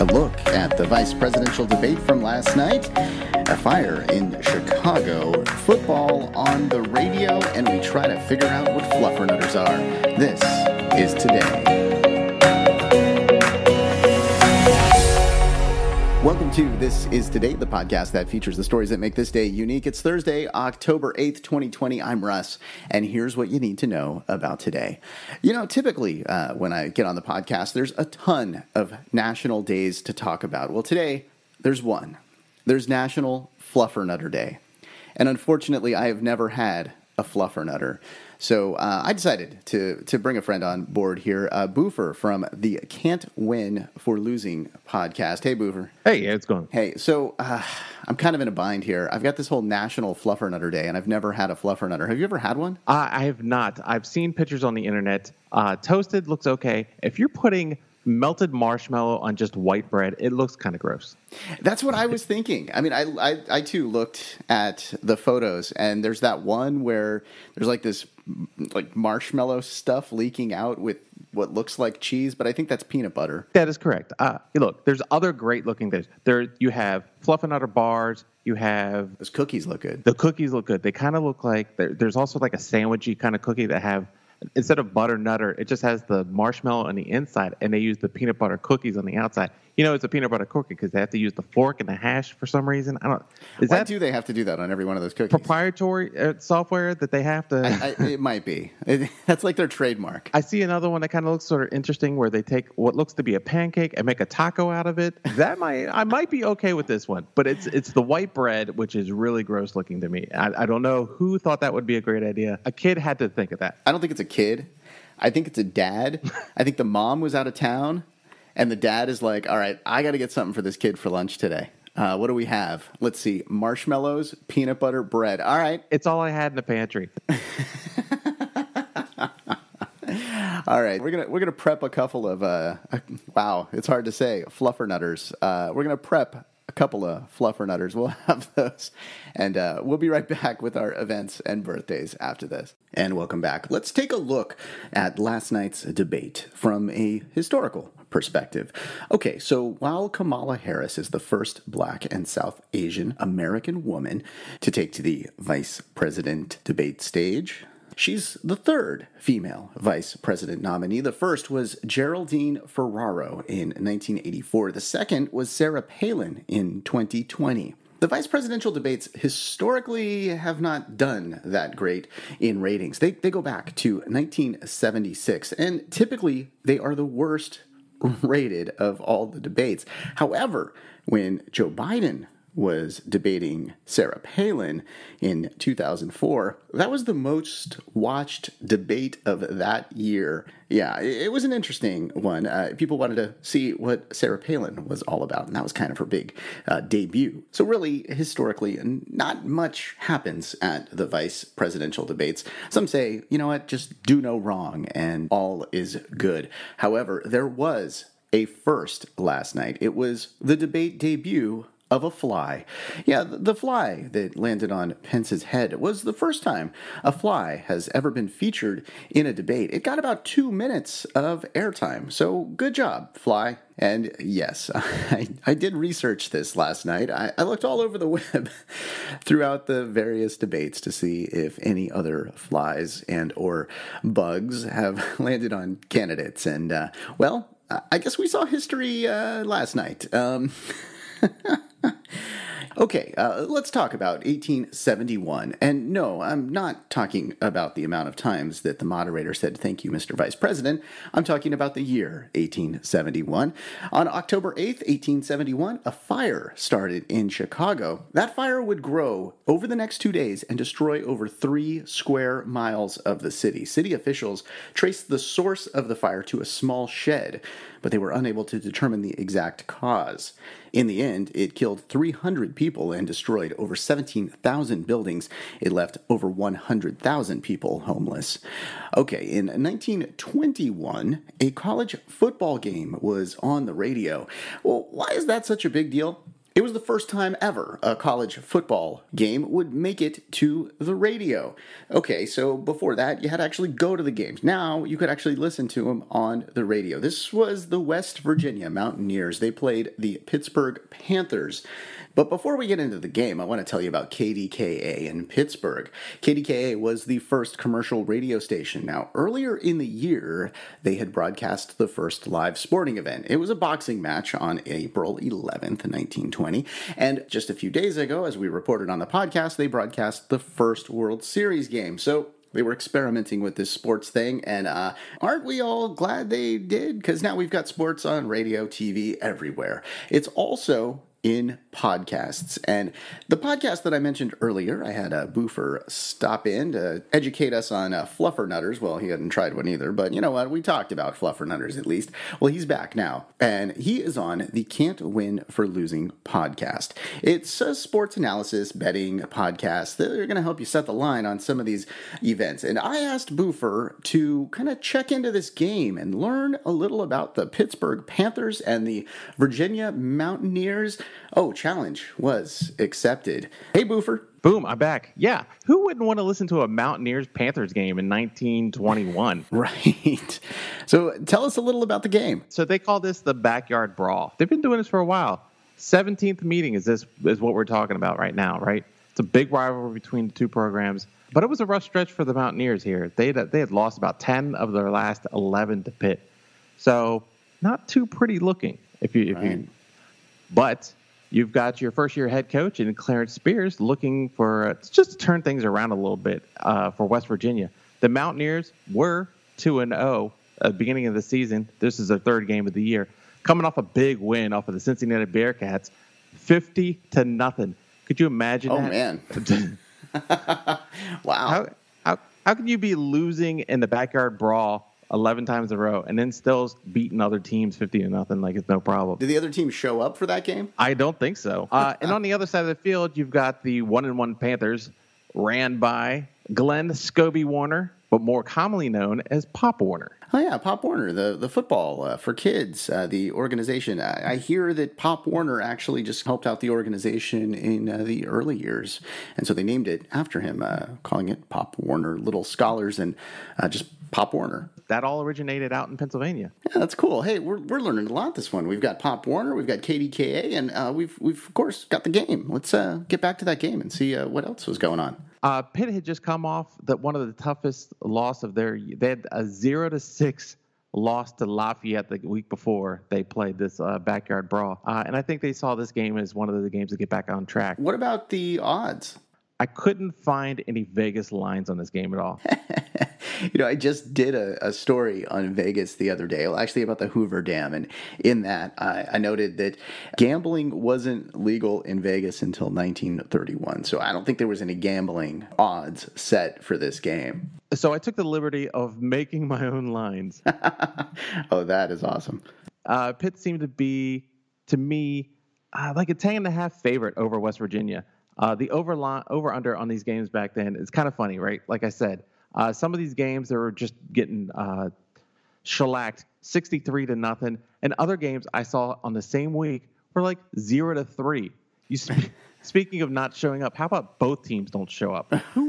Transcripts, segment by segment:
a look at the vice presidential debate from last night, a fire in Chicago, football on the radio, and we try to figure out what fluffernutters are. This is today. Welcome to This Is Today, the podcast that features the stories that make this day unique. It's Thursday, October 8th, 2020. I'm Russ, and here's what you need to know about today. You know, typically uh, when I get on the podcast, there's a ton of national days to talk about. Well, today, there's one. There's National Fluffernutter Day. And unfortunately, I have never had a fluffernutter. So uh, I decided to to bring a friend on board here, uh, Boofer from the Can't Win for Losing podcast. Hey, Boofer. Hey, how's it going? Hey, so uh, I'm kind of in a bind here. I've got this whole National Fluffernutter Day, and I've never had a fluffernutter. Have you ever had one? Uh, I have not. I've seen pictures on the internet. Uh, toasted looks okay. If you're putting melted marshmallow on just white bread, it looks kind of gross. That's what I was thinking. I mean, I, I, I too looked at the photos, and there's that one where there's like this like marshmallow stuff leaking out with what looks like cheese, but I think that's peanut butter. That is correct. Uh, look, there's other great looking things. There, you have fluffernutter bars. You have Those cookies look good. the cookies look good. They kind of look like there's also like a sandwichy kind of cookie that have instead of butter nutter, it just has the marshmallow on the inside, and they use the peanut butter cookies on the outside. You know, it's a peanut butter cookie because they have to use the fork and the hash for some reason. I don't. Is Why that do they have to do that on every one of those cookies? proprietary uh, software that they have to? I, it might be. It, that's like their trademark. I see another one that kind of looks sort of interesting where they take what looks to be a pancake and make a taco out of it. That might I might be okay with this one, but it's it's the white bread which is really gross looking to me. I, I don't know who thought that would be a great idea. A kid had to think of that. I don't think it's a kid. I think it's a dad. I think the mom was out of town, and the dad is like, "All right, I got to get something for this kid for lunch today. Uh, what do we have? Let's see: marshmallows, peanut butter, bread. All right, It's all I had in the pantry. all right. We're gonna we're gonna prep a couple of uh, wow, it's hard to say fluffernutters. Uh, we're gonna prep a couple of fluffer nutters. We'll have those, and uh, we'll be right back with our events and birthdays after this. And welcome back. Let's take a look at last night's debate from a historical perspective. Okay, so while Kamala Harris is the first black and South Asian American woman to take to the vice president debate stage, She's the third female vice president nominee. The first was Geraldine Ferraro in 1984. The second was Sarah Palin in 2020. The vice presidential debates historically have not done that great in ratings. They, they go back to 1976, and typically they are the worst rated of all the debates. However, when Joe Biden was debating Sarah Palin in 2004. That was the most watched debate of that year. Yeah, it was an interesting one. Uh, people wanted to see what Sarah Palin was all about, and that was kind of her big uh, debut. So, really, historically, not much happens at the vice presidential debates. Some say, you know what, just do no wrong and all is good. However, there was a first last night. It was the debate debut of a fly. Yeah, the fly that landed on Pence's head was the first time a fly has ever been featured in a debate. It got about two minutes of airtime, so good job, fly. And yes, I, I did research this last night. I, I looked all over the web throughout the various debates to see if any other flies and or bugs have landed on candidates. And uh, well, I guess we saw history uh, last night. Um, Okay, uh, let's talk about 1871. And no, I'm not talking about the amount of times that the moderator said, Thank you, Mr. Vice President. I'm talking about the year 1871. On October 8th, 1871, a fire started in Chicago. That fire would grow over the next two days and destroy over three square miles of the city. City officials traced the source of the fire to a small shed, but they were unable to determine the exact cause. In the end, it killed 300 people and destroyed over 17,000 buildings. It left over 100,000 people homeless. Okay, in 1921, a college football game was on the radio. Well, why is that such a big deal? It was the first time ever a college football game would make it to the radio. Okay, so before that, you had to actually go to the games. Now you could actually listen to them on the radio. This was the West Virginia Mountaineers. They played the Pittsburgh Panthers. But before we get into the game, I want to tell you about KDKA in Pittsburgh. KDKA was the first commercial radio station. Now, earlier in the year, they had broadcast the first live sporting event. It was a boxing match on April 11th, 1920. And just a few days ago, as we reported on the podcast, they broadcast the first World Series game. So they were experimenting with this sports thing, and uh, aren't we all glad they did? Because now we've got sports on radio, TV, everywhere. It's also in podcasts. And the podcast that I mentioned earlier, I had a boofer stop in to educate us on uh, fluffernutters. Well, he hadn't tried one either, but you know what? We talked about fluffer nutters at least. Well, he's back now, and he is on the Can't Win for Losing podcast. It's a sports analysis betting podcast that are going to help you set the line on some of these events. And I asked Boofer to kind of check into this game and learn a little about the Pittsburgh Panthers and the Virginia Mountaineers. Oh, challenge was accepted. Hey, Boofer. Boom, I'm back. Yeah, who wouldn't want to listen to a Mountaineers Panthers game in 1921? Right. So tell us a little about the game. So they call this the backyard brawl. They've been doing this for a while. 17th meeting is this is what we're talking about right now, right? It's a big rivalry between the two programs, but it was a rough stretch for the Mountaineers here. They had, they had lost about 10 of their last 11 to Pitt. So, not too pretty looking if you if right. you but you've got your first year head coach in Clarence Spears looking for uh, just to turn things around a little bit uh, for West Virginia. The Mountaineers were 2 and 0 at the beginning of the season. This is their third game of the year. Coming off a big win off of the Cincinnati Bearcats, 50 to nothing. Could you imagine oh, that? man. wow. How, how, how can you be losing in the backyard brawl 11 times in a row and then still beating other teams 50 to nothing like it's no problem. Did the other team show up for that game? I don't think so. Uh, and on the other side of the field, you've got the one and one Panthers ran by Glenn Scobey Warner, but more commonly known as Pop Warner. Oh yeah, Pop Warner, the the football uh, for kids, uh, the organization. I, I, hear that Pop Warner actually just helped out the organization in uh, the early years, and so they named it after him, uh, calling it Pop Warner Little Scholars, and uh, just Pop Warner. That all originated out in Pennsylvania. Yeah, that's cool. Hey, we're, we're learning a lot this one. We've got Pop Warner, we've got KDKA, and uh, we've we've of course got the game. Let's get back to that game and see what else was going on. Uh, Pitt had just come off that one of the toughest loss of their. They had a zero to six loss to Lafayette the week before they played this uh, backyard brawl, uh, and I think they saw this game as one of the games to get back on track. What about the odds? I couldn't find any Vegas lines on this game at all. you know, I just did a, a, story on Vegas the other day, well, actually about the Hoover Dam. And in that, I, I noted that gambling wasn't legal in Vegas until 1931. So I don't think there was any gambling odds set for this game. So I took the liberty of making my own lines. oh, that is awesome. Uh, Pitt seemed to be, to me, uh, like a 10 and a half favorite over West Virginia. Uh, the over over under on these games back then is kind of funny, right? Like I said, uh, some of these games they were just getting uh, shellacked, sixty-three to nothing, and other games I saw on the same week were like zero to three. You sp- speaking of not showing up, how about both teams don't show up? Who,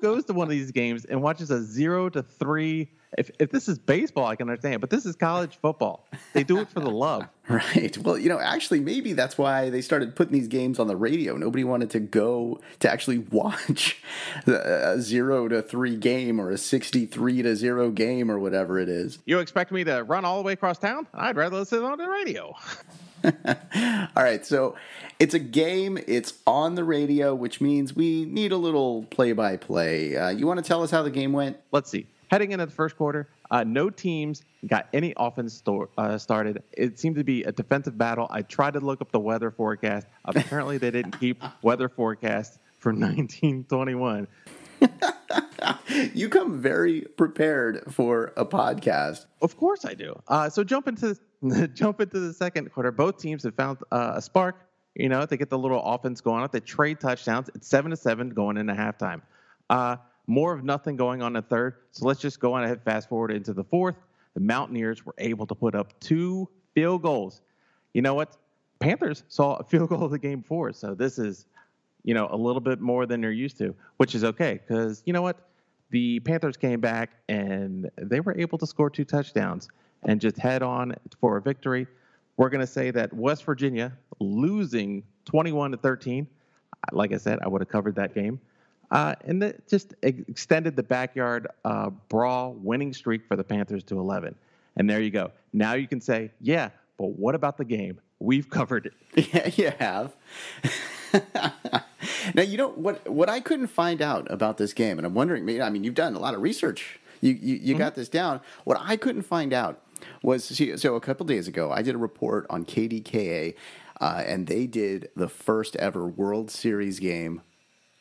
who goes to one of these games and watches a zero to three if, if this is baseball, I can understand, but this is college football. They do it for the love. Right. Well, you know, actually, maybe that's why they started putting these games on the radio. Nobody wanted to go to actually watch a zero to three game or a 63 to zero game or whatever it is. You expect me to run all the way across town? I'd rather listen on the radio. all right. So it's a game, it's on the radio, which means we need a little play by play. You want to tell us how the game went? Let's see. Heading into the first quarter, uh, no teams got any offense store, uh, started. It seemed to be a defensive battle. I tried to look up the weather forecast. Apparently, they didn't keep weather forecasts for 1921. you come very prepared for a podcast. Of course, I do. Uh, so jump into jump into the second quarter. Both teams have found uh, a spark. You know, they get the little offense going on. They trade touchdowns. It's seven to seven going into halftime. Uh, more of nothing going on in the third. So let's just go on ahead, fast forward into the fourth. The Mountaineers were able to put up two field goals. You know what? Panthers saw a field goal of the game before, so this is, you know, a little bit more than they're used to, which is okay because you know what, the Panthers came back and they were able to score two touchdowns and just head on for a victory. We're going to say that West Virginia losing 21 to 13. Like I said, I would have covered that game. Uh, and that just extended the backyard uh, brawl winning streak for the Panthers to 11. And there you go. Now you can say, yeah, but what about the game? We've covered it. Yeah, you have. now you know what what I couldn't find out about this game, and I'm wondering. I mean, you've done a lot of research. You you, you mm-hmm. got this down. What I couldn't find out was so a couple days ago I did a report on KDKA, uh, and they did the first ever World Series game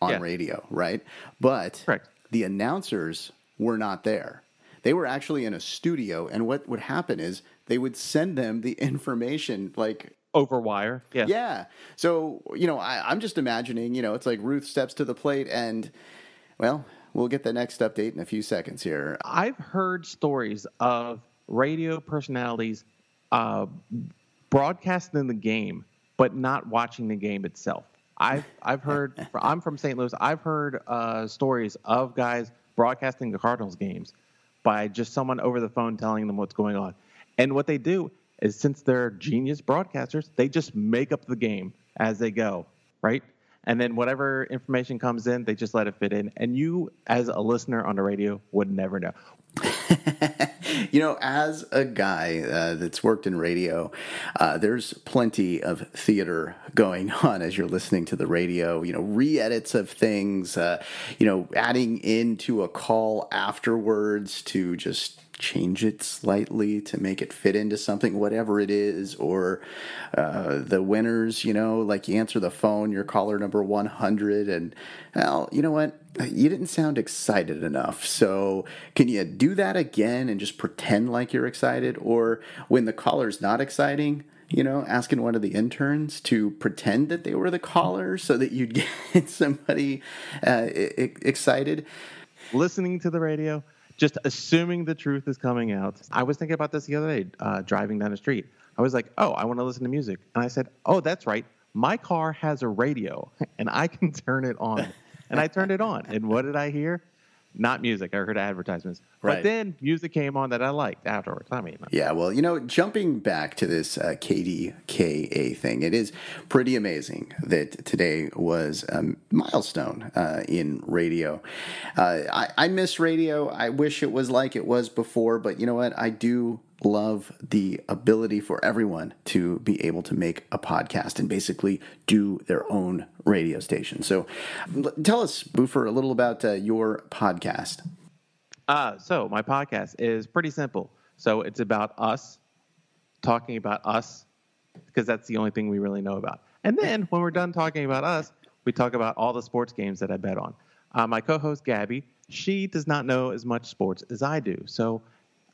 on yeah. radio, right? But Correct. the announcers were not there. They were actually in a studio, and what would happen is they would send them the information like over wire. Yeah. Yeah. So, you know, I, I'm just imagining, you know, it's like Ruth steps to the plate and, well, we'll get the next update in a few seconds here. I've heard stories of radio personalities uh, broadcasting the game, but not watching the game itself. I've I've heard. I'm from St. Louis. I've heard uh, stories of guys broadcasting the Cardinals games by just someone over the phone telling them what's going on. And what they do is, since they're genius broadcasters, they just make up the game as they go, right? And then whatever information comes in, they just let it fit in. And you, as a listener on the radio, would never know. you know, as a guy uh, that's worked in radio, uh, there's plenty of theater going on as you're listening to the radio. You know, re edits of things, uh, you know, adding into a call afterwards to just change it slightly to make it fit into something, whatever it is, or uh, the winners, you know, like you answer the phone, your caller number 100, and well, you know what? You didn't sound excited enough. So, can you do that again and just pretend like you're excited? Or when the caller's not exciting, you know, asking one of the interns to pretend that they were the caller so that you'd get somebody uh, excited. Listening to the radio, just assuming the truth is coming out. I was thinking about this the other day, uh, driving down the street. I was like, oh, I want to listen to music. And I said, oh, that's right. My car has a radio and I can turn it on. and I turned it on. And what did I hear? not music. I heard advertisements. Right. But then music came on that I liked afterwards. I mean, yeah, well, you know, jumping back to this uh, KDKA thing, it is pretty amazing that today was a milestone uh, in radio. Uh, I, I miss radio. I wish it was like it was before, but you know what? I do love the ability for everyone to be able to make a podcast and basically do their own radio station. So tell us, Boofer, a little about uh, your podcast. Uh, so my podcast is pretty simple. So it's about us talking about us because that's the only thing we really know about. And then when we're done talking about us, we talk about all the sports games that I bet on. Uh, my co-host Gabby, she does not know as much sports as I do. So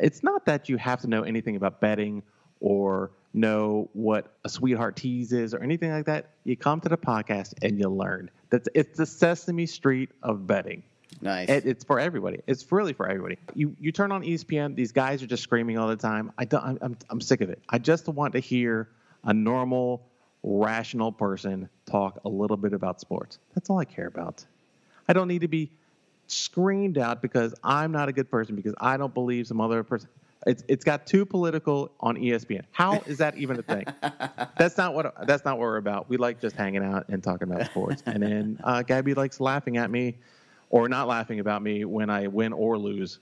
it's not that you have to know anything about betting or know what a sweetheart tease is or anything like that. You come to the podcast and you learn. That's it's the Sesame Street of betting. Nice. It, it's for everybody. It's really for everybody. You you turn on ESPN. These guys are just screaming all the time. I don't. I'm I'm, I'm sick of it. I just want to hear a normal, rational person talk a little bit about sports. That's all I care about. I don't need to be screamed out because I'm not a good person because I don't believe some other person. It's it's got too political on ESPN. How is that even a thing? that's not what that's not what we're about. We like just hanging out and talking about sports. And then uh, Gabby likes laughing at me, or not laughing about me when I win or lose,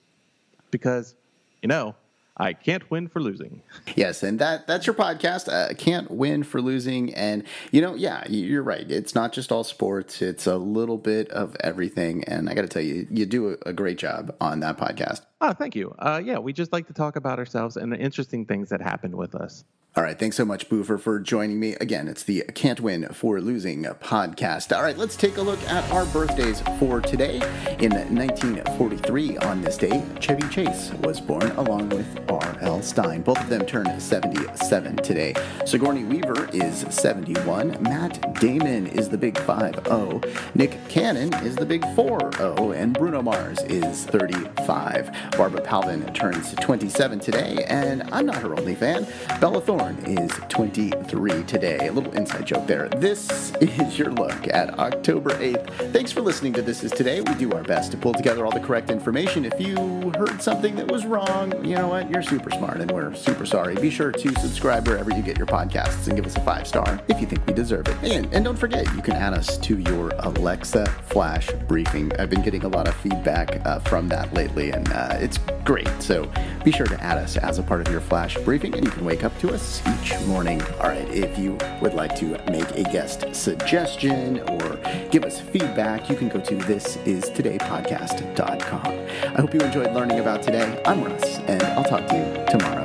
because you know I can't win for losing. Yes, and that that's your podcast. Uh, can't win for losing, and you know, yeah, you're right. It's not just all sports. It's a little bit of everything. And I got to tell you, you do a great job on that podcast. Oh, thank you. Uh, yeah, we just like to talk about ourselves and the interesting things that happened with us. All right, thanks so much, Boofer, for joining me. Again, it's the Can't Win for Losing podcast. All right, let's take a look at our birthdays for today. In 1943, on this day, Chevy Chase was born along with R.L. Stine. Both of them turned 77 today. Sigourney Weaver is 71. Matt Damon is the big 5 Nick Cannon is the big 4 And Bruno Mars is 35. Barbara Palvin turns 27 today, and I'm not her only fan. Bella Thorne is 23 today. A little inside joke there. This is your look at October 8th. Thanks for listening to This Is Today. We do our best to pull together all the correct information. If you heard something that was wrong, you know what? You're super smart, and we're super sorry. Be sure to subscribe wherever you get your podcasts and give us a five star if you think we deserve it. And, and don't forget, you can add us to your Alexa Flash briefing. I've been getting a lot of feedback uh, from that lately, and uh, it's great. So be sure to add us as a part of your Flash briefing, and you can wake up to us each morning. All right, if you would like to make a guest suggestion or give us feedback, you can go to thisistodaypodcast.com. I hope you enjoyed learning about today. I'm Russ, and I'll talk to you tomorrow.